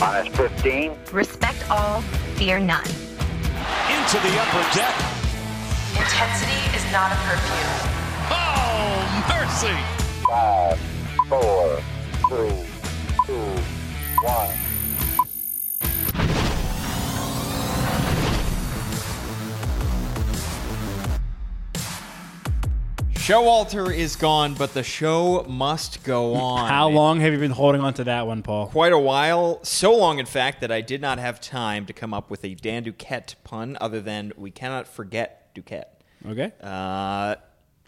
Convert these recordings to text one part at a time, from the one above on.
Minus 15. Respect all, fear none. Into the upper deck. Intensity is not a perfume. Oh, mercy. Five, four, three, two, one. Showalter is gone, but the show must go on. How long have you been holding on to that one, Paul? Quite a while. So long, in fact, that I did not have time to come up with a Dan Duquette pun other than we cannot forget Duquette. Okay. Uh,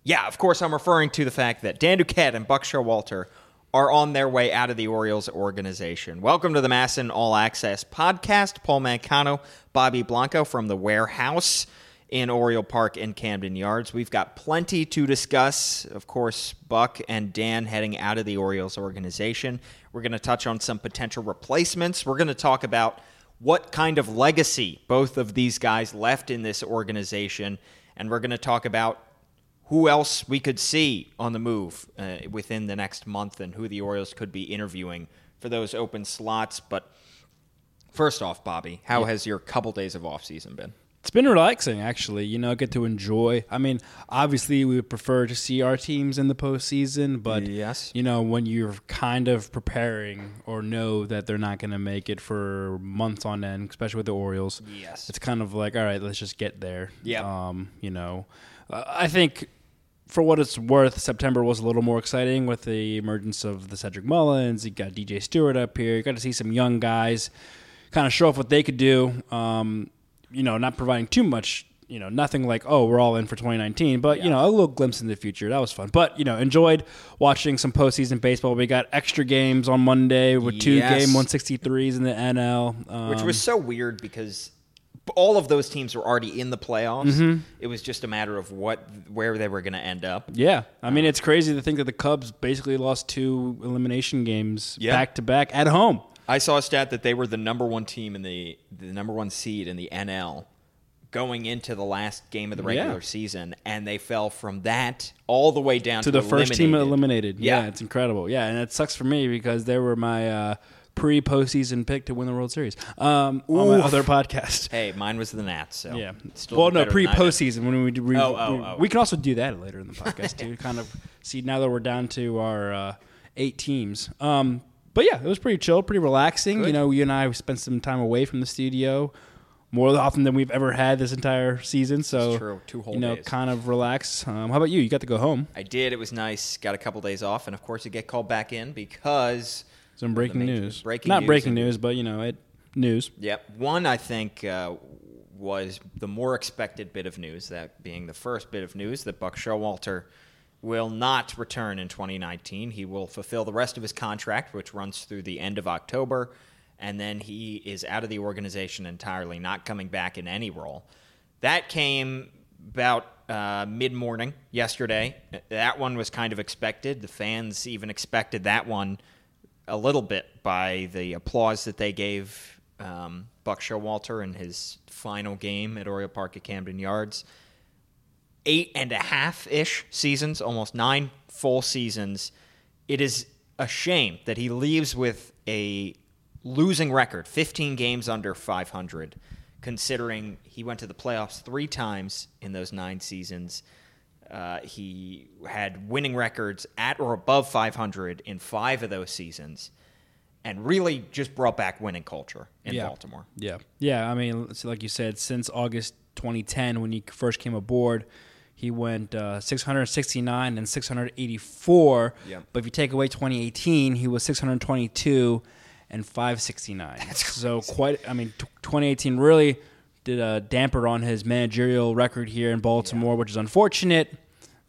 yeah, of course, I'm referring to the fact that Dan Duquette and Buck Showalter are on their way out of the Orioles organization. Welcome to the MASN All Access podcast. Paul Mancano, Bobby Blanco from the warehouse in Oriole Park and Camden Yards. We've got plenty to discuss. Of course, Buck and Dan heading out of the Orioles organization. We're going to touch on some potential replacements. We're going to talk about what kind of legacy both of these guys left in this organization. And we're going to talk about who else we could see on the move uh, within the next month and who the Orioles could be interviewing for those open slots. But first off, Bobby, how has your couple days of off season been? It's been relaxing, actually. You know, get to enjoy. I mean, obviously, we would prefer to see our teams in the postseason, but Yes. you know, when you're kind of preparing or know that they're not going to make it for months on end, especially with the Orioles, Yes. it's kind of like, all right, let's just get there. Yeah. Um, you know, I think for what it's worth, September was a little more exciting with the emergence of the Cedric Mullins. You got DJ Stewart up here. You got to see some young guys kind of show off what they could do. Um, you know, not providing too much. You know, nothing like oh, we're all in for 2019, but you know, a little glimpse in the future. That was fun. But you know, enjoyed watching some postseason baseball. We got extra games on Monday with two game 163s in the NL, um, Which was so weird because all of those teams were already in the playoffs. Mm-hmm. It was just a matter of what where they were going to end up. Yeah, I mean it's crazy to think that the Cubs basically lost two elimination games back to back at home. I saw a stat that they were the number one team in the the number one seed in the NL going into the last game of the regular Yeah. season, and they fell from that all the way down to to, the first team eliminated. Yeah. Yeah. it's incredible. Yeah, and it sucks for me because they were my uh, pre postseason pick to win the World Series um, on my other podcast. Hey, mine was the Nats. So Yeah. still well, no, pre than I postseason when we do. We, Oh, oh, we, oh. we can also do that later in the podcast too. Kind of see now that we're down to our uh, eight teams. Um, but yeah, it was pretty chill, pretty relaxing. You know, you and I spent some time away from the studio more often than we've ever had this entire season. So true. Two whole you know, days. kind of relax. Um, how about you? You got to go home. I did. It was nice. Got a couple days off, and of course, you get called back in because Some breaking major- news. Breaking Not news breaking news, but you know, it news. Yep. One, I think, uh, was the more expected bit of news, that being the first bit of news that Buck Showalter will not return in 2019. He will fulfill the rest of his contract, which runs through the end of October, and then he is out of the organization entirely, not coming back in any role. That came about uh, mid morning yesterday. That one was kind of expected. The fans even expected that one a little bit by the applause that they gave um, Buck Showalter in his final game at Oriole Park at Camden Yards. Eight and a half ish seasons, almost nine full seasons. It is a shame that he leaves with a losing record, 15 games under 500, considering he went to the playoffs three times in those nine seasons. Uh, he had winning records at or above 500 in five of those seasons, and really just brought back winning culture in Yeah. Baltimore. Yeah, yeah. I mean, so like you said, since August 2010, when he first came aboard, he went uh, 669 and 684. Yep. But if you take away 2018, he was 622 and 569. so quite. I mean, t- 2018 really did a damper on his managerial record here in Baltimore, which is unfortunate.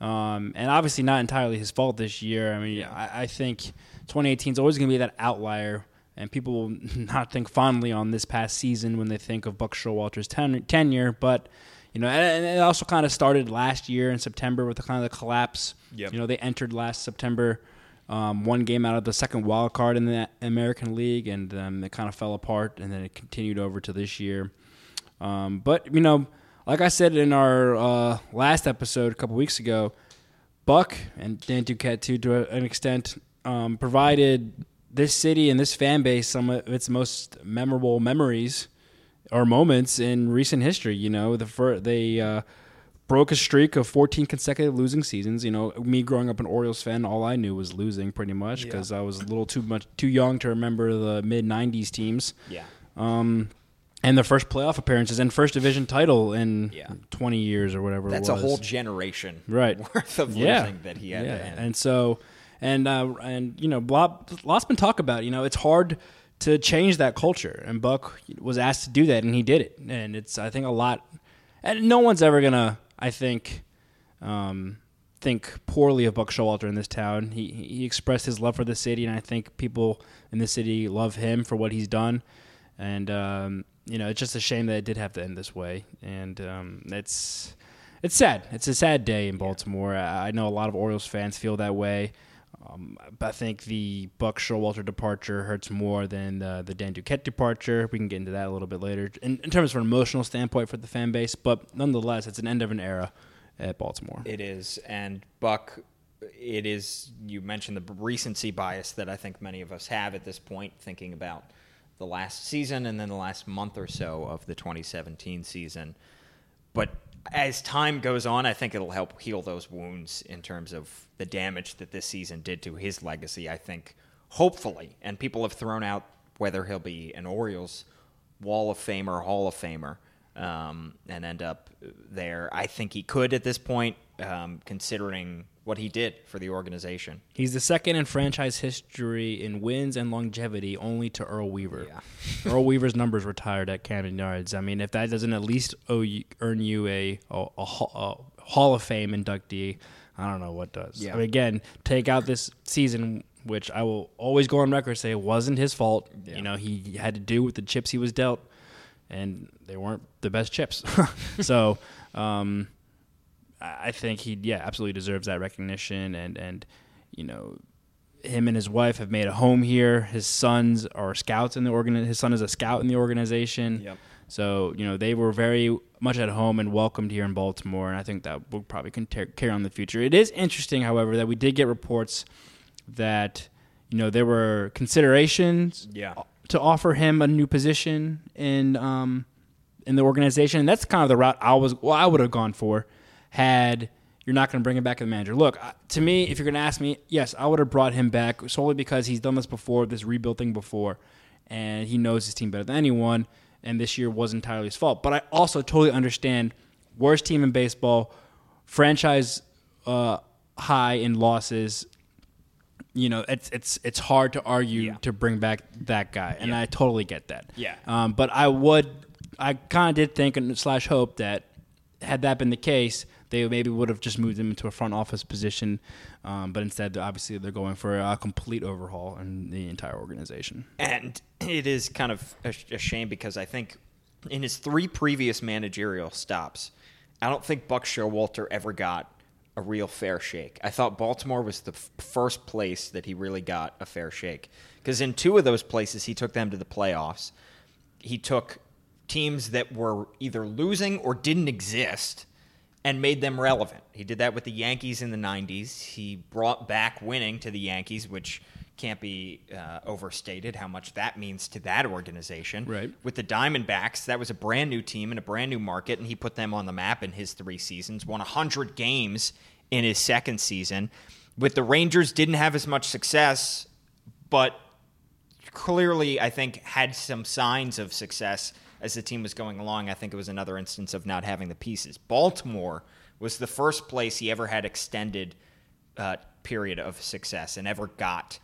Um, and obviously not entirely his fault this year. I mean, I, I think 2018 is always going to be that outlier, and people will not think fondly on this past season when they think of Buck Showalter's ten- tenure. But you know, and and it also kind of started last year in September with the kind of the collapse. Yep. You know, they entered last September, um, one game out of the second wild card in the American League, and then it kind of fell apart, and then it continued over to this year. Um, but you know, like I said in our uh, last episode a couple weeks ago, Buck and Dan Duquette too, to an extent, um, provided this city and this fan base some of its most memorable memories or moments in recent history. You know, the fir- they uh, broke a streak of 14 consecutive losing seasons. You know, me growing up an Orioles fan, all I knew was losing pretty much because I was a little too much too young to remember the mid 90s teams. Yeah. Um, and their first playoff appearances and first division title in Yeah. 20 years or whatever. That's a whole generation right worth of yeah. losing that he had yeah. and so and uh, and you know blah, lots been talk about you know it's hard to change that culture and buck was asked to do that and he did it and it's i think a lot and no one's ever gonna i think um, think poorly of buck showalter in this town he he expressed his love for the city and i think people in the city love him for what he's done and um, you know it's just a shame that it did have to end this way and um, it's it's sad. It's a sad day in Baltimore. I I know a lot of Orioles fans feel that way. Um, but I think the Buck Showalter departure hurts more than the, the Dan Duquette departure. We can get into that a little bit later in, in terms of an emotional standpoint for the fan base. But nonetheless, it's an end of an era at Baltimore. It is, and Buck. It is. You mentioned the recency bias that I think many of us have at this point, thinking about the last season and then the last month or so of the 2017 season. But as time goes on, I think it'll help heal those wounds in terms of the damage that this season did to his legacy. I think, hopefully, and people have thrown out whether he'll be an Orioles Wall of Famer, Hall of Famer, um, and end up there. I think he could at this point, um, considering what he did for the organization. He's the second in franchise history in wins and longevity, only to Earl Weaver. Earl Weaver's numbers retired at Camden Yards. I mean, if that doesn't at least owe you, earn you a, a, a Hall of Fame inductee, I don't know what does. Yeah. I mean, again, take out this season, which I will always go on record say wasn't his fault. Yeah. You know, he had to do with the chips he was dealt, and they weren't the best chips. so. Um, I think he yeah absolutely deserves that recognition and and you know him and his wife have made a home here. His sons are scouts in the organ. His son is a scout in the organization. Yep. So you know they were very much at home and welcomed here in Baltimore, and I think that will probably carry on in the future. It is interesting, however, that we did get reports that you know there were considerations Yeah. To offer him a new position in um, in the organization. And that's kind of the route I was well, I would have gone for had you're not going to bring him back as manager. Look, to me, if you're going to ask me, yes, I would have brought him back solely because he's done this before, this rebuild thing before, and he knows his team better than anyone. And this year was entirely his fault. But I also totally understand worst team in baseball, franchise uh, high in losses, you know, it's it's it's hard to argue Yeah. to bring back that guy, and I totally get that. Yeah. Um, but I would, I kind of did think and slash hope that had that been the case, they maybe would have just moved him into a front office position. Um, but instead, obviously, they're going for a complete overhaul in the entire organization. And it is kind of a, a shame because I think in his three previous managerial stops, I don't think Buck Showalter ever got a real fair shake. I thought Baltimore was the f- first place that he really got a fair shake because in two of those places he took them to the playoffs. He took teams that were either losing or didn't exist and made them relevant. He did that with the Yankees in the 90s. He brought back winning to the Yankees, which can't be uh, overstated how much that means to that organization. Right. With the Diamondbacks, that was a brand new team in a brand new market, and he put them on the map in his three seasons, won 100 games in his second season. With the Rangers, didn't have as much success, but clearly, I think, had some signs of success as the team was going along. I think it was another instance of not having the pieces. Baltimore was the first place he ever had extended uh, period of success and ever got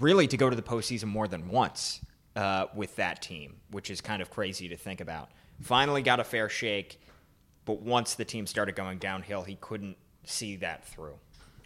really to go to the postseason more than once uh, with that team, which is kind of crazy to think about. Finally got a fair shake, but once the team started going downhill, he couldn't see that through.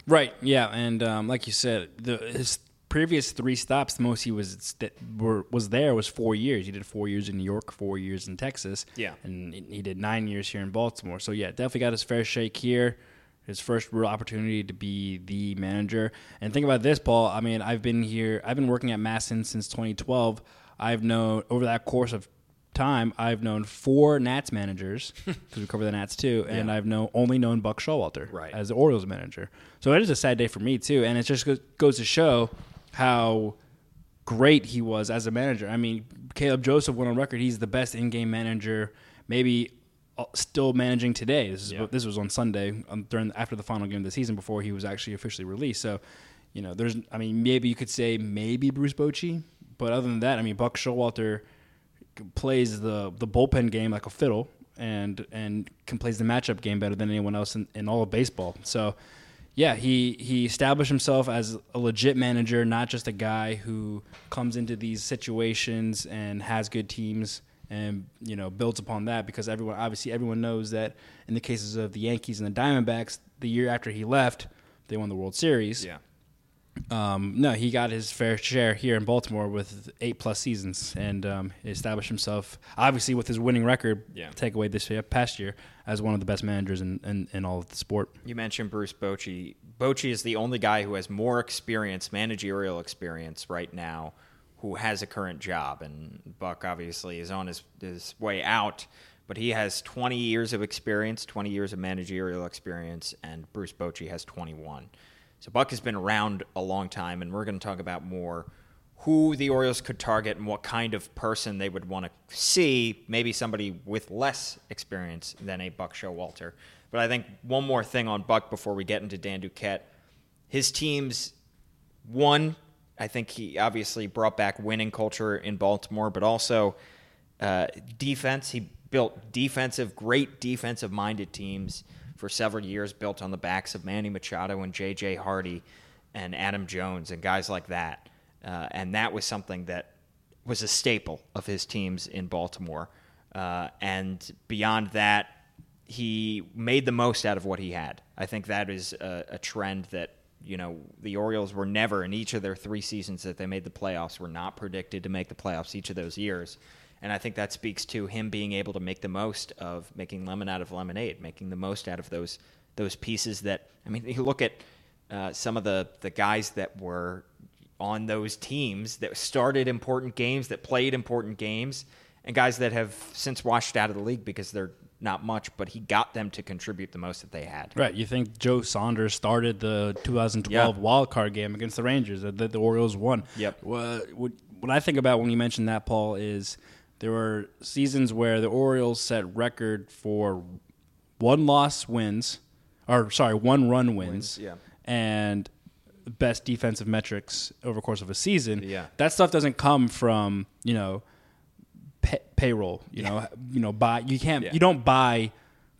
Right. Yeah, and um, like you said, the, his previous three stops, the most he was were, was there was four years. He did four years in New York, four years in Texas. Yeah. and he did nine years here in Baltimore. So yeah, definitely got his fair shake here. His first real opportunity to be the manager. And think about this, Paul. I mean, I've been here. I've been working at MASN since 2012. I've known over that course of time, I've known four Nats managers because we cover the Nats too, and I've known only known Buck Showalter Right. as the Orioles manager. So it is a sad day for me too, and it just goes, to show how great he was as a manager. I mean, Caleb Joseph went on record he's the best in-game manager, maybe still managing today. This is Yeah. this was on Sunday um, during after the final game of the season before he was actually officially released. So, you know, there's I mean, maybe you could say maybe Bruce Bochy, but other than that, I mean, Buck Showalter plays the the bullpen game like a fiddle and and can plays the matchup game better than anyone else in, in all of baseball. So yeah, he he established himself as a legit manager, not just a guy who comes into these situations and has good teams and you know builds upon that because everyone obviously everyone knows that in the cases of the Yankees and the Diamondbacks, the year after he left, they won the World Series. Yeah. Um, no, he got his fair share here in Baltimore with eight plus seasons and um, established himself, obviously, with his winning record, Yeah. take away this year, past year, as one of the best managers in, in, in all of the sport. You mentioned Bruce Bochy. Bochy is the only guy who has more experience, managerial experience right now, who has a current job. And Buck obviously is on his, his way out, but he has 20 years of experience, 20 years of managerial experience, and Bruce Bochy has 21. So Buck has been around a long time, and we're going to talk about more who the Orioles could target and what kind of person they would want to see, maybe somebody with less experience than a Buck Showalter. But I think one more thing on Buck before we get into Dan Duquette. His teams won. I think he obviously brought back winning culture in Baltimore, but also uh, defense. He built defensive, great defensive minded teams for several years, built on the backs of Manny Machado and J.J. Hardy and Adam Jones and guys like that. Uh, and that was something that was a staple of his teams in Baltimore. Uh, and beyond that, he made the most out of what he had. I think that is a, a trend that you know the Orioles were never in each of their three seasons that they made the playoffs were not predicted to make the playoffs each of those years. And I think that speaks to him being able to make the most of making lemon out of lemonade, making the most out of those those pieces that I mean, you look at uh, some of the the guys that were on those teams that started important games, that played important games, and guys that have since washed out of the league because they're not much, but he got them to contribute the most that they had. Right. You think Joe Saunders started the 2012 Yeah. wild card game against the Rangers that the Orioles won. Yep. What, what, what I think about when you mentioned that, Paul, is there were seasons where the Orioles set record for one loss wins, or sorry, one run wins, Wins, yeah. and best defensive metrics over the course of a season. Yeah. That stuff doesn't come from, you know, pay, payroll. You know, you know, buy. You can't. Yeah. You don't buy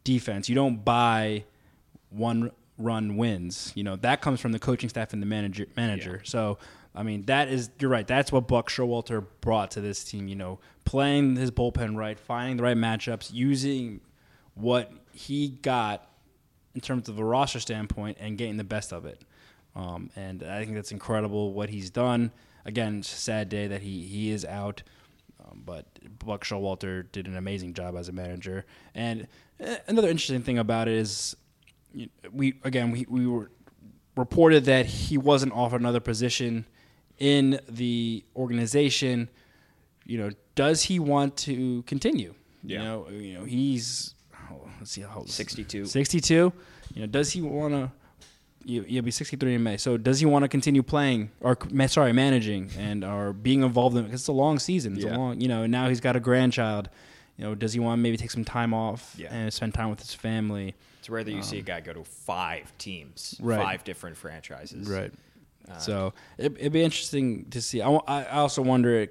defense. You don't buy one run wins. You know that comes from the coaching staff and the manager. Manager. So I mean, that is you're right. That's what Buck Showalter brought to this team. You know, playing his bullpen right, finding the right matchups, using what he got in terms of a roster standpoint, and getting the best of it. Um, and I think that's incredible what he's done. Again, sad day that he he is out. Um, but Buck Showalter did an amazing job as a manager. And uh, another interesting thing about it is, you- we again we, we were reported that he wasn't offered another position in the organization. You know, does he want to continue? You Yeah. know, you know he's oh, let's see how 62. 62. You know, does he want to? You, he'll be 63 in May. So does he want to continue playing or sorry, managing and or being involved in? Because it's a long season. It's Yeah. a long, you know. Now he's got a grandchild. You know, does he want to maybe take some time off Yeah. and spend time with his family? It's rare that you see a guy go to five teams, Right. five different franchises. Right. so it, it'd be interesting to see. I, I also wonder.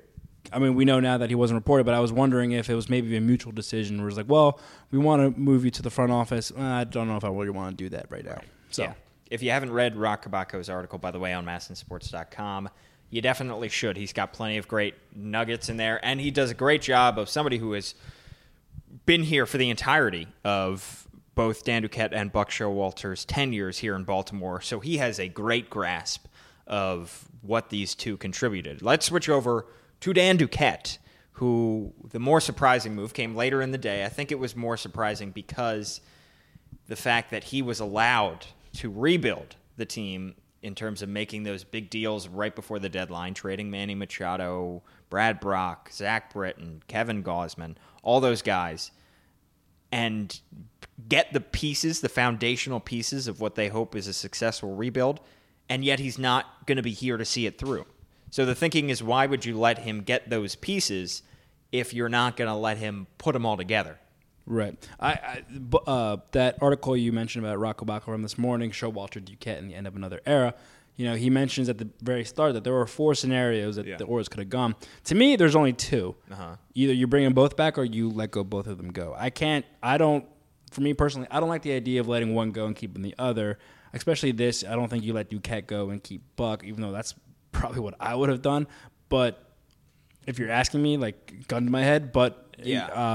I mean, we know now that he wasn't reported, but I was wondering if it was maybe a mutual decision where it's like, well, we want to move you to the front office. Uh, I don't know if I really want to do that right now. So. Yeah. If you haven't read Roch Kubatko's article, by the way, on masnsports.com, you definitely should. He's got plenty of great nuggets in there, and he does a great job of somebody who has been here for the entirety of both Dan Duquette and Buck Showalter's tenures here in Baltimore. So he has a great grasp of what these two contributed. Let's switch over to Dan Duquette, who the more surprising move came later in the day. I think it was more surprising because the fact that he was allowed to rebuild the team in terms of making those big deals right before the deadline, trading Manny Machado, Brad Brach, Zach Britton, Kevin Gausman, all those guys, and get the pieces, the foundational pieces of what they hope is a successful rebuild, and yet he's not going to be here to see it through. So the thinking is, why would you let him get those pieces if you're not going to let him put them all together? Right. I, I uh, that article you mentioned about Roch Kubatko from this morning, Showalter Duquette in the end of another era. You know, he mentions at the very start that there were four scenarios that Yeah. the Orioles could have gone. To me, there's only 2 Uh-huh. Either you bring them both back or you let go both of them go. I can't. I don't. For me personally, I don't like the idea of letting one go and keeping the other. Especially this, I don't think you let Duquette go and keep Buck, even though that's probably what I would have done. But if you're asking me, like gun to my head, but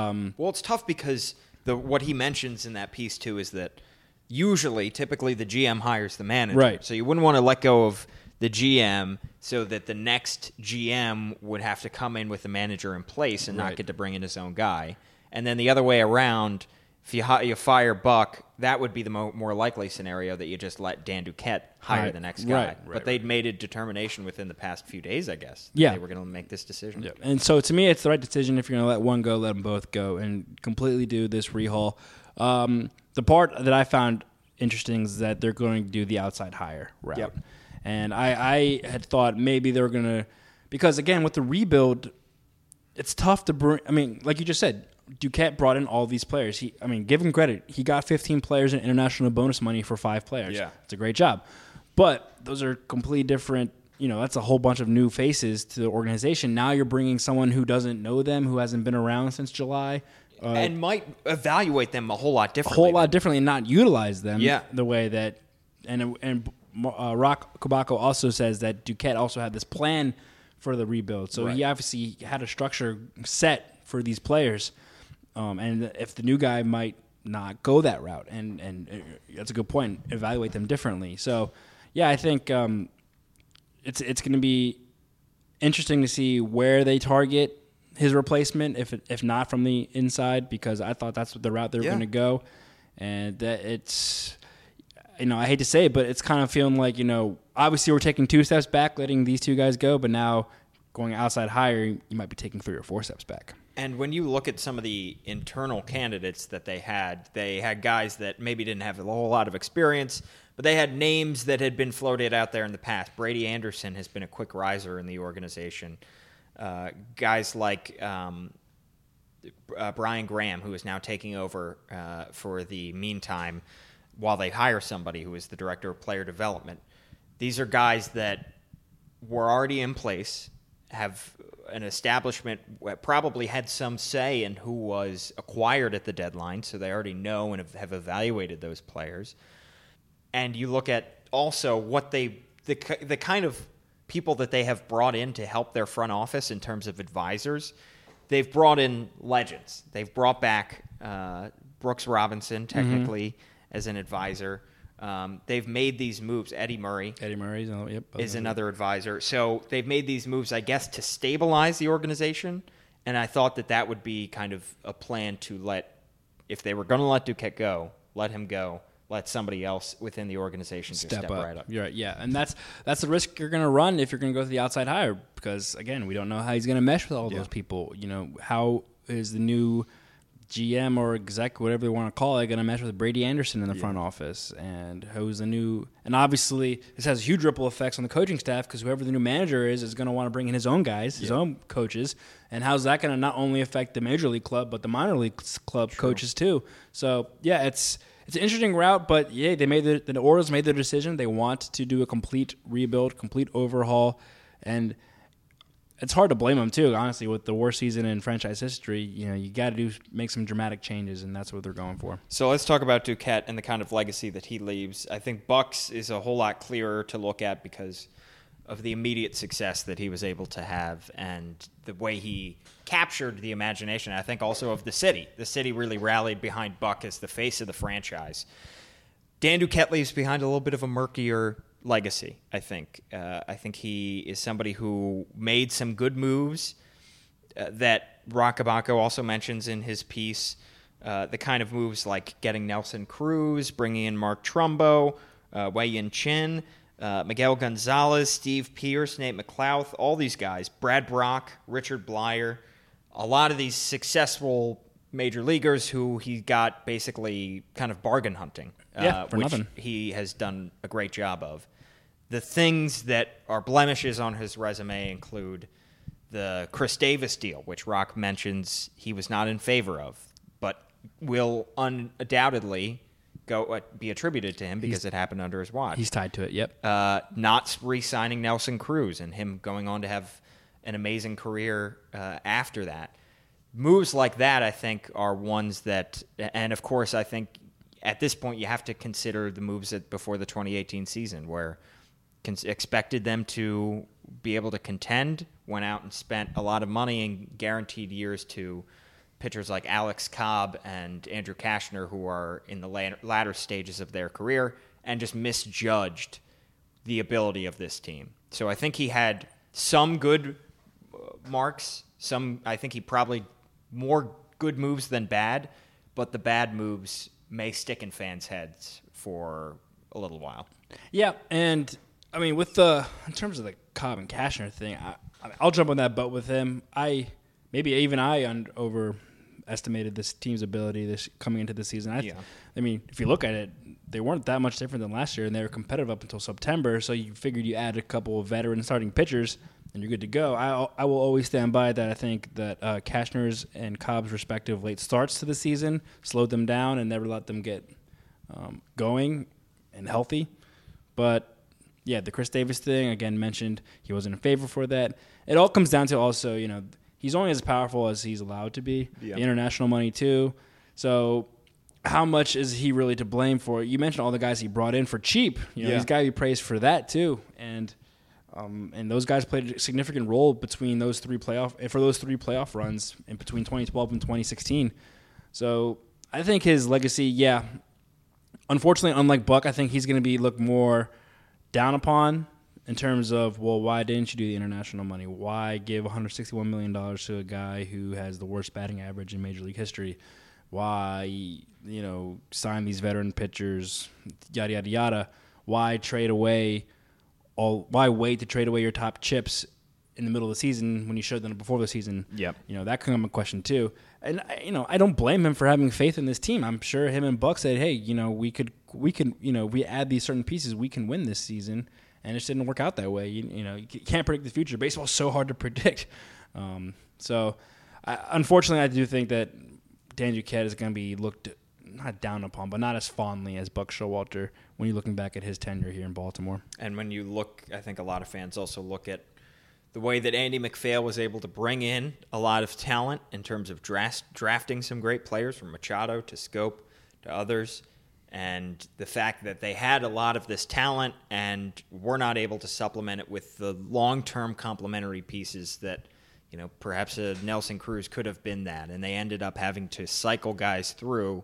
um, Well, it's tough because the what he mentions in that piece too is that usually, typically, the GM hires the manager. Right. So you wouldn't want to let go of the GM so that the next GM would have to come in with the manager in place and not get to bring in his own guy. And then the other way around, if you you fire Buck, that would be the mo- more likely scenario that you just let Dan Duquette hire Right. the next guy. Right, but right, they'd made a determination within the past few days, I guess. that Yeah. they were going to make this decision. Yeah. And so to me, it's the right decision if you're going to let one go, let them both go, and completely do this rehaul. Um, the part that I found interesting is that they're going to do the outside hire route. Yep. And I, I had thought maybe they were going to, because again, with the rebuild, it's tough to bring. I mean, like you just said, Duquette brought in all these players. He, I mean, give him credit. He got 15 players in international bonus money for five players. Yeah. it's a great job. But those are completely different. You know, that's a whole bunch of new faces to the organization. Now you're bringing someone who doesn't know them, who hasn't been around since July, uh, and might evaluate them a whole lot differently. a whole lot differently, and not utilize them. Yeah. the way that and and uh, Roch Kubatko also says that Duquette also had this plan for the rebuild. So he obviously had a structure set for these players. Um, and if the new guy might not go that route, and and uh, that's a good point. Evaluate them differently. So, yeah, I think um, it's it's going to be interesting to see where they target his replacement, if if not from the inside, because I thought that's the route they were Yeah. going to go, and that it's you know I hate to say it, but it's kind of feeling like you know obviously we're taking two steps back, letting these two guys go, but now going outside higher, you might be taking three or four steps back. And when you look at some of the internal candidates that they had, they had guys that maybe didn't have a whole lot of experience, but they had names that had been floated out there in the past. Brady Anderson has been a quick riser in the organization. Uh, guys like um, uh, Brian Graham, who is now taking over uh, for the meantime while they hire somebody who is the director of player development. These are guys that were already in place, have an establishment, probably had some say in who was acquired at the deadline, so they already know and have, have evaluated those players. And you look at also what they, the, the kind of people that they have brought in to help their front office in terms of advisors. They've brought in legends. They've brought back uh, Brooks Robinson, technically, as an advisor. Um, they've made these moves. Eddie Murray Eddie Murray's oh, yep is another advisor. So they've made these moves, I guess, to stabilize the organization. And I thought that that would be kind of a plan to let, if they were going to let Duquette go, let him go. Let somebody else within the organization step, step up. right up. You're right, yeah, and that's that's the risk you're going to run if you're going to go to the outside hire because again, we don't know how he's going to mesh with all those people. You know, how is the new GM or exec, whatever they want to call it, going to mesh with Brady Anderson in the front office, and who's the new? And obviously, this has huge ripple effects on the coaching staff because whoever the new manager is is going to want to bring in his own guys, his own coaches, and how's that going to not only affect the major league club but the minor league club coaches too? So yeah, it's it's an interesting route, but yeah, they made the the Orioles made their decision. They want to do a complete rebuild, complete overhaul, and it's hard to blame them too. Honestly, with the worst season in franchise history, you know, you got to do make some dramatic changes, and that's what they're going for. So let's talk about Duquette and the kind of legacy that he leaves. I think Bucks is a whole lot clearer to look at because of the immediate success that he was able to have and the way he captured the imagination. I think also of the city. The city really rallied behind Buck as the face of the franchise. Dan Duquette leaves behind a little bit of a murkier legacy. I think. Uh, I think he is somebody who made some good moves uh, that Roch Kubatko also mentions in his piece. Uh, the kind of moves like getting Nelson Cruz, bringing in Mark Trumbo, uh, Wei-Yin Chen, uh, Miguel Gonzalez, Steve Pearce, Nate McLouth, all these guys, Brad Brach, Richard Bleier, a lot of these successful major leaguers who he got basically kind of bargain hunting, Yeah, uh, for which nothing. he has done a great job of. The things that are blemishes on his resume include the Chris Davis deal, which Roch mentions he was not in favor of, but will undoubtedly go uh, be attributed to him because it happened under his watch. He's tied to it. Yep. uh, not re-signing Nelson Cruz and him going on to have an amazing career uh, after that. Moves like that, I think, are ones that, and of course, I think at this point you have to consider the moves that before the 2018 season, where cons- expected them to be able to contend, went out and spent a lot of money and guaranteed years to pitchers like Alex Cobb and Andrew Cashner, who are in the latter, stages of their career, and just misjudged the ability of this team. So I think he had some good uh, marks. Some I think he probably more good moves than bad, but the bad moves may stick in fans' heads for a little while. Yeah, and I mean, with the in terms of the Cobb and Cashner thing, I, I- I'll jump on that boat with him. I maybe even I un, overestimated this team's ability this coming into the season. I, Yeah. I mean, if you look at it, they weren't that much different than last year, and they were competitive up until September. So you figured you add a couple of veteran starting pitchers, and you're good to go. I I will always stand by that. I think that uh, Cashner's and Cobb's respective late starts to the season slowed them down and never let them get um, going and healthy. But yeah, the Chris Davis thing again mentioned he wasn't in favor for that. It all comes down to also you know he's only as powerful as he's allowed to be. Yeah. The international money too. So how much is he really to blame for it? You mentioned all the guys he brought in for cheap. You know, Yeah. he's got to be praised for that too. And um, and those guys played a significant role between those three playoff eh, for those three playoff runs in between 2012 and 2016. So I think his legacy, yeah. Unfortunately, unlike Buck, I think he's going to be looked more down upon in terms of well, why didn't you do the international money? Why give 161 million dollars to a guy who has the worst batting average in Major League history? Why you know sign these veteran pitchers? Yada yada yada. Why trade away? All why wait to trade away your top chips in the middle of the season when you showed them before the season? Yep. You know that could come a question too. And I- you know I don't blame him for having faith in this team. I'm sure him and Buck said, hey, you know we could we can you know we add these certain pieces we can win this season. And it just didn't work out that way. You, you know you can't predict the future. Baseball's so hard to predict. Um, so I, unfortunately, I do think that Dan Duquette is going to be looked not down upon, but not as fondly as Buck Showalter when you're looking back at his tenure here in Baltimore. And when you look, I think a lot of fans also look at the way that Andy MacPhail was able to bring in a lot of talent in terms of draft, drafting some great players from Machado to Schoop to others, and the fact that they had a lot of this talent and were not able to supplement it with the long term complementary pieces that. You know, perhaps a Nelson Cruz could have been that, and they ended up having to cycle guys through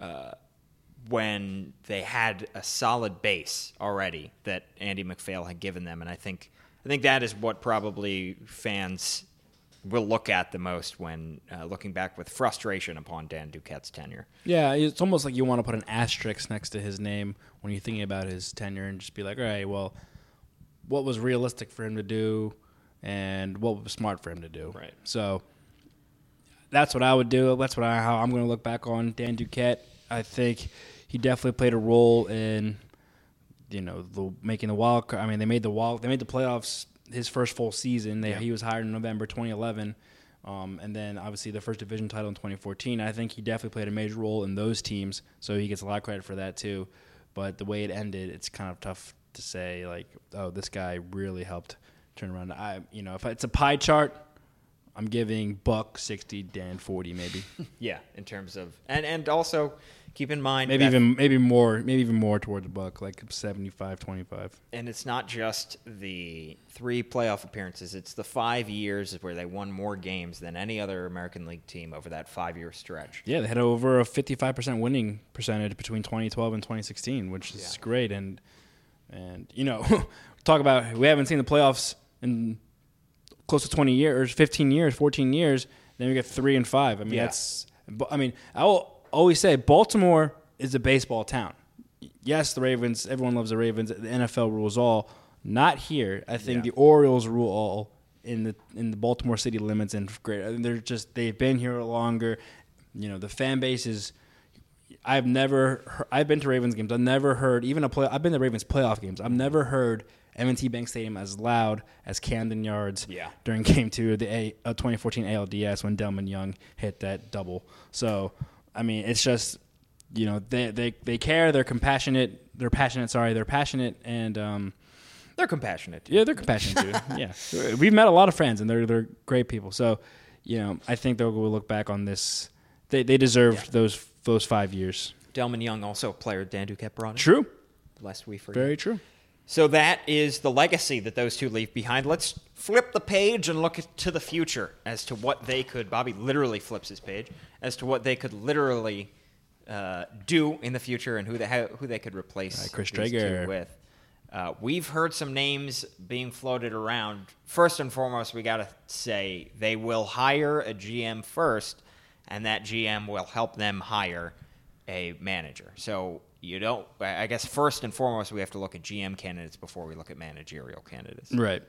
uh, when they had a solid base already that Andy MacPhail had given them, and I think I think that is what probably fans will look at the most when uh, looking back with frustration upon Dan Duquette's tenure. Yeah, it's almost like you want to put an asterisk next to his name when you're thinking about his tenure and just be like, all right, well, what was realistic for him to do and what was smart for him to do? Right. So that's what I would do. That's what I, how I'm going to look back on Dan Duquette. I think he definitely played a role in, you know, the making the wild. I mean, they made the wild. They made the playoffs his first full season. They, He was hired in November 2011, um, and then obviously the first division title in 2014. I think he definitely played a major role in those teams, so he gets a lot of credit for that too. But the way it ended, it's kind of tough to say like, oh, this guy really helped turn around. I, you know, if it's a pie chart, I'm giving Buck 60, Dan 40, maybe, Yeah, in terms of and and also keep in mind maybe even maybe more, maybe even more towards the Buck, like 75, 25. and it's not just the three playoff appearances; it's the five years where they won more games than any other American League team over that five-year stretch. Yeah, they had over a 55% winning percentage between 2012 and 2016, which is Yeah. great. And and you know, talk about we haven't seen the playoffs in close to 20 years, 15 years, 14 years. Then we get three and five. I mean, Yeah. that's. I mean, I will always say Baltimore is a baseball town. Yes, the Ravens. Everyone loves the Ravens. The NFL rules all. Not here. I think Yeah. the Orioles rule all in the in the Baltimore city limits and great. I mean, they're just they've been here longer. You know, the fan base is I've never. Heard, I've been to Ravens games. I've never heard even a play. I've been to Ravens playoff games. I've never heard M&T Bank Stadium as loud as Camden Yards Yeah. during Game Two of the A, uh, 2014 ALDS when Delmon Young hit that double. So, I mean, it's just you know they they they care. They're compassionate. They're passionate. Sorry, they're passionate and. um They're compassionate. yeah, they're compassionate too. yeah, we've met a lot of friends, and they're they're great people. So, you know, I think they'll look back on this. They they deserved those those five years. Delmon Young, also a player Dan Duquette brought in. True, Lest we forget. very true. So that is the legacy that those two leave behind. Let's flip the page and look to the future as to what they could. Bobby literally flips his page as to what they could literally uh, do in the future and who they how, who they could replace Right, Chris Traeger. with. Uh, we've heard some names being floated around. First and foremost, we got to say they will hire a GM first, and that GM will help them hire a manager. So you don't. I guess first and foremost, we have to look at GM candidates before we look at managerial candidates, Right,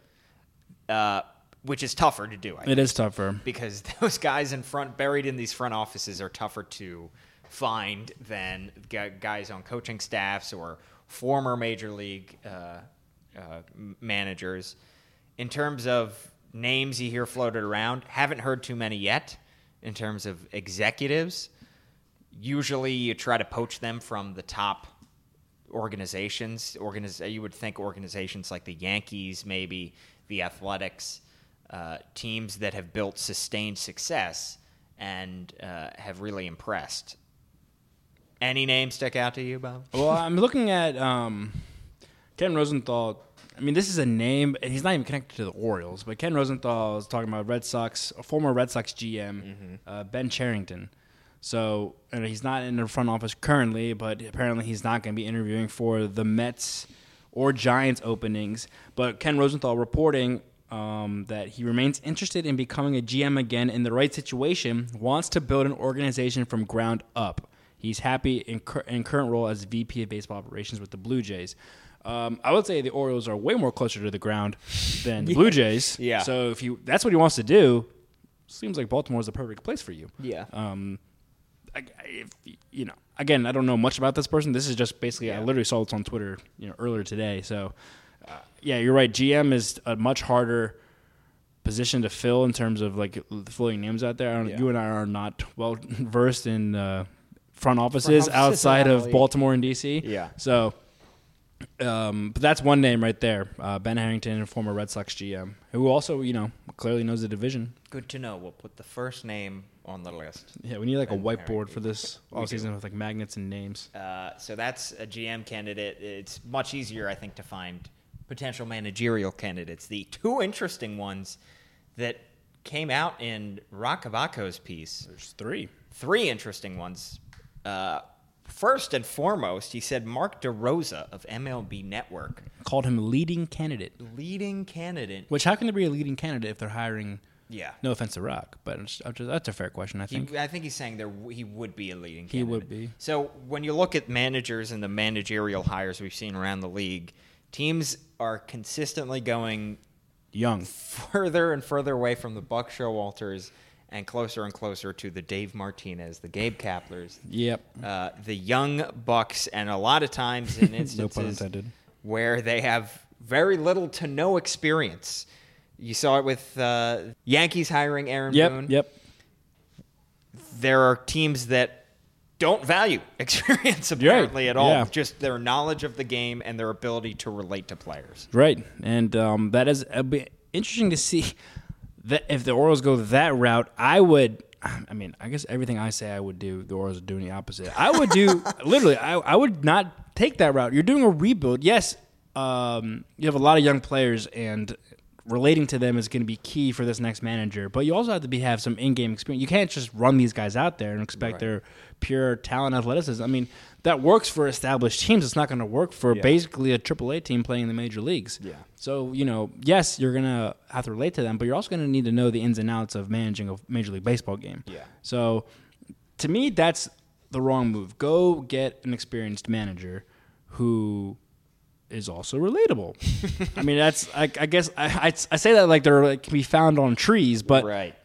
uh, which is tougher to do. I it is tougher. because those guys in front, buried in these front offices, are tougher to find than guys on coaching staffs or former major league uh, uh, managers. In terms of names you hear floated around, haven't heard too many yet. In terms of executives, usually you try to poach them from the top organizations. Organiz- you would think organizations like the Yankees, maybe the Athletics, uh, teams that have built sustained success and uh, have really impressed. Any names stick out to you, Bob? Well, I'm looking at um, Ken Rosenthal. I mean, this is a name, and he's not even connected to the Orioles. But Ken Rosenthal is talking about Red Sox, a former Red Sox GM, uh, Ben Cherington. So and he's not in the front office currently, but apparently he's not going to be interviewing for the Mets or Giants openings. But Ken Rosenthal reporting um, that he remains interested in becoming a GM again in the right situation, wants to build an organization from ground up. He's happy in, cur- in current role as VP of baseball operations with the Blue Jays. Um, I would say the Orioles are way more closer to the ground than the Blue Jays. Yeah. So if you that's what he wants to do, seems like Baltimore is the perfect place for you. Yeah. Um, if, you know, again, I don't know much about this person. This is just basically I literally saw this on Twitter, you know, earlier today. So, uh, yeah, you're right. GM is a much harder position to fill in terms of like floating names out there. I don't, Yeah. You and I are not well versed in uh, front offices offices outside of. Baltimore and DC. Yeah. So. Um, but that's one name right there, uh, Ben Harrington, former Red Sox GM, who also, you know, clearly knows the division. Good to know. We'll put the first name on the list. Yeah, we need like a whiteboard Harrington. for this all season with like magnets and names. Uh, so that's a GM candidate. It's much easier, I think, to find potential managerial candidates. The two interesting ones that came out in Roch Kubatko's piece, There's three. three interesting ones. Uh, first and foremost, he said Mark DeRosa of MLB Network, Called him leading candidate. leading candidate. Which how can there be a leading candidate if they're hiring? Yeah. No offense to Roch, but it's- uh, it's- that's a fair question. I think. He, I think he's saying there he would be a leading. Candidate. He would be. So when you look at managers and the managerial hires we've seen around the league, teams are consistently going Young. further and further away from the Buck Showalters and closer and closer to the Dave Martinez, the Gabe Kaplers, Yep. uh, the young Bucks, and a lot of times in instances intended. where they have very little to no experience. You saw it with uh, Yankees hiring Aaron Yep. Boone Yep. there are teams that don't value experience right. apparently at all. Yeah. Just their knowledge of the game and their ability to relate to players. Right, and um, that is it'll be interesting to see that if the Orioles go that route. I would. I mean, I guess everything I say I would do, the Orioles are doing the opposite. I would do literally. I, I would not take that route. You're doing a rebuild. Yes, um, you have a lot of young players, and relating to them is going to be key for this next manager. But you also have to be have some in-game experience. You can't just run these guys out there and expect their pure talent, athleticism. I mean, that works for established teams. It's not going to work for basically a AAA team playing in the major leagues. Yeah. So you know, yes, you're going to have to relate to them, but you're also going to need to know the ins and outs of managing a major league baseball game. Yeah. So, to me, that's the wrong move. Go get an experienced manager who is also relatable. I mean, that's I, I guess I, I, I say that like they're like can be found on trees, but Right.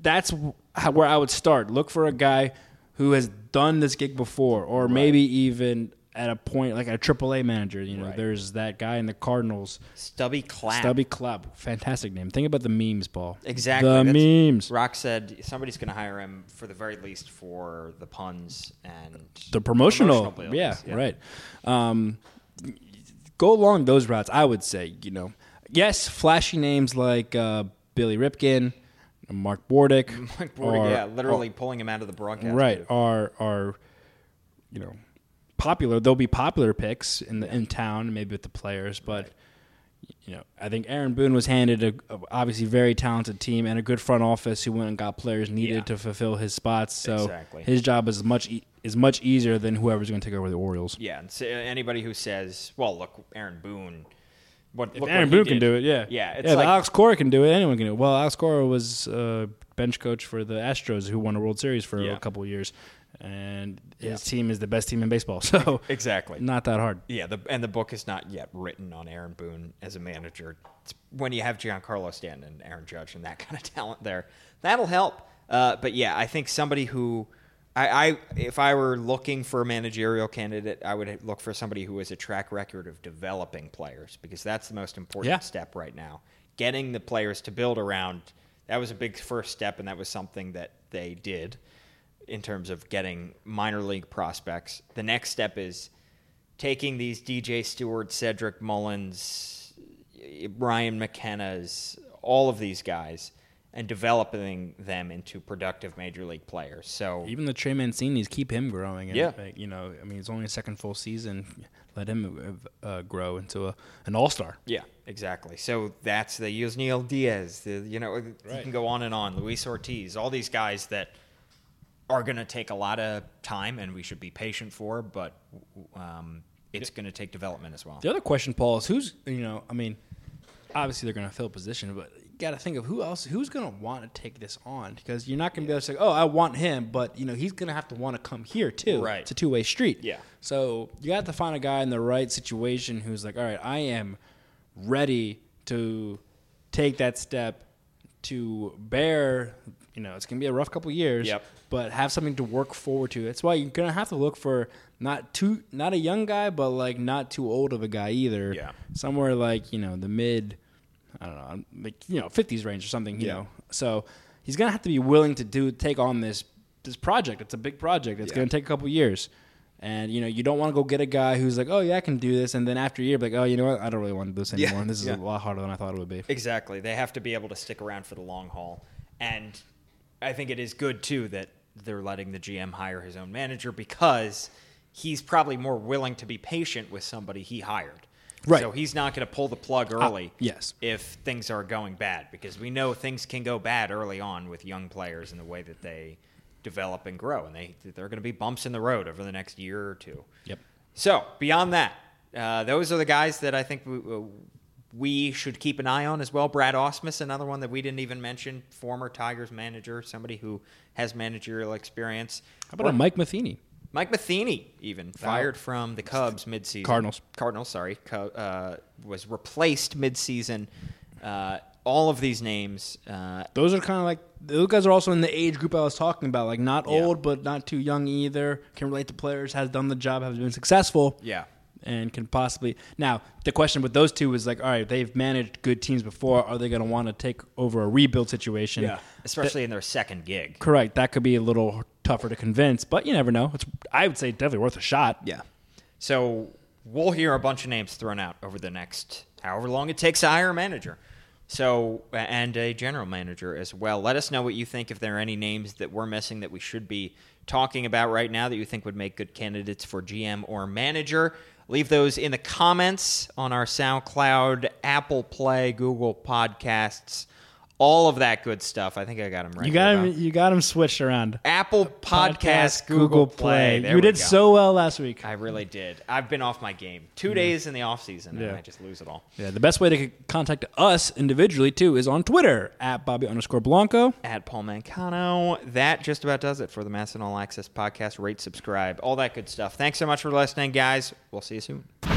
that's how, where I would start. Look for a guy who has done this gig before, or maybe even at a point like a AAA manager. You know, Right. there's that guy in the Cardinals, Stubby Clapp. Stubby Clapp, fantastic name. Think about the memes, Paul. Exactly. the That's- memes, Roch said somebody's going to hire him for the very least for the puns and the promotional, bills. yeah, right. Um, go along those routes. I would say, you know, yes, flashy names like uh, Billy Ripken, Mark Bordick, Mike Bordick, are- yeah, literally pulling him out of the broadcast. right are are you know popular they'll be popular picks in the in town maybe with the players but you know i think aaron boone was handed a, a obviously very talented team and a good front office who went and got players needed Yeah. to fulfill his spots so Exactly. his job is much e- is much easier than whoever's going to take over the orioles Yeah, and so anybody who says, "Well, look, Aaron Boone." What, if Aaron Boone can do it, yeah, yeah, it's yeah. like Alex Cora can do it. Anyone can do it. Well, Alex Cora was uh, bench coach for the Astros, who won a World Series for Yeah. a couple of years, and his team is the best team in baseball. So exactly. not that hard. Yeah, the, and the book is not yet written on Aaron Boone as a manager. It's when you have Giancarlo Stanton and Aaron Judge and that kind of talent there, that'll help. Uh, but yeah, I think somebody who, I, I if I were looking for a managerial candidate, I would look for somebody who has a track record of developing players because that's the most important Yeah. step right now. Getting the players to build around that was a big first step, and that was something that they did in terms of getting minor league prospects. The next step is taking these DJ Stewart, Cedric Mullins, Ryan McKenna's, all of these guys, and developing them into productive major league players. So Even the Trey Mancini's keep him growing. And, Yeah. you know, I mean, it's only a second full season. Let him uh, grow into a, an all star. yeah, exactly. So that's the Yusniel Diaz. The, you know, you can go on and on. Luis Ortiz, all these guys that are going to take a lot of time, and we should be patient for. But um, it's going to take development as well. The other question, Paul, is who's you know, I mean, obviously they're going to fill a position, but you got to think of who else, who's going to want to take this on because you're not going to be able to say, oh, I want him, but you know, he's going to have to want to come here too. Right. It's a two way street. Yeah. So you have to find a guy in the right situation who's like, all right, I am ready to take that step to bear. You know, it's going to be a rough couple years. Yep. But have something to work forward to. That's why you're gonna have to look for not too, not a young guy, but like not too old of a guy either. Yeah. Somewhere like you know the mid, I don't know, like you know fifties range or something. You Yeah. know, so he's gonna have to be willing to do take on this this project. It's a big project. It's Yeah. gonna take a couple years. And you know you don't want to go get a guy who's like, oh yeah, I can do this, and then after a year, be like, oh, you know what, I don't really want to do this Yeah, anymore. This is yeah. a lot harder than I thought it would be. Exactly. They have to be able to stick around for the long haul. And I think it is good, too, that they're letting the GM hire his own manager because he's probably more willing to be patient with somebody he hired. Right. So he's not going to pull the plug early yes. if things are going bad because we know things can go bad early on with young players in the way that they develop and grow. And they, there are going to be bumps in the road over the next year or two. Yep. So beyond that, uh, those are the guys that I think we, uh, we should keep an eye on as well. Brad Ausmus, another one that we didn't even mention, former Tigers manager, somebody who has managerial experience. How about a Mike Matheny? Mike Matheny, even fired from the Cubs midseason. Cardinals. Cardinals, sorry, Co- uh, was replaced midseason. Uh, all of these names, uh, Those are kind of like those guys are also in the age group I was talking about, like not Yeah. old but not too young either. Can relate to players, has done the job, has been successful. yeah, and can possibly now the question with those two is like, all right, they've managed good teams before. Are they going to want to take over a rebuild situation? Yeah, especially in their second gig. correct. That could be a little tougher to convince, but you never know. It's I would say definitely worth a shot. Yeah. So we'll hear a bunch of names thrown out over the next however long it takes to hire a manager. So and a general manager as well. Let us know what you think if there are any names that we're missing that we should be talking about right now that you think would make good candidates for GM or manager. Leave those in the comments on our SoundCloud, Apple Play, Google Podcasts, all of that good stuff. I think I got them right. You got him. You got him switched around. Apple Podcast, Google Play. There You we did go. so well last week. I really did. I've been off my game. Two days in the off season, and I just lose it all. Yeah, the best way to contact us individually too is on Twitter at Bobby underscore Blanco. At Paul Mancano. That just about does it for the MASN All Access podcast. Rate, subscribe, all that good stuff. Thanks so much for listening, guys. We'll see you soon.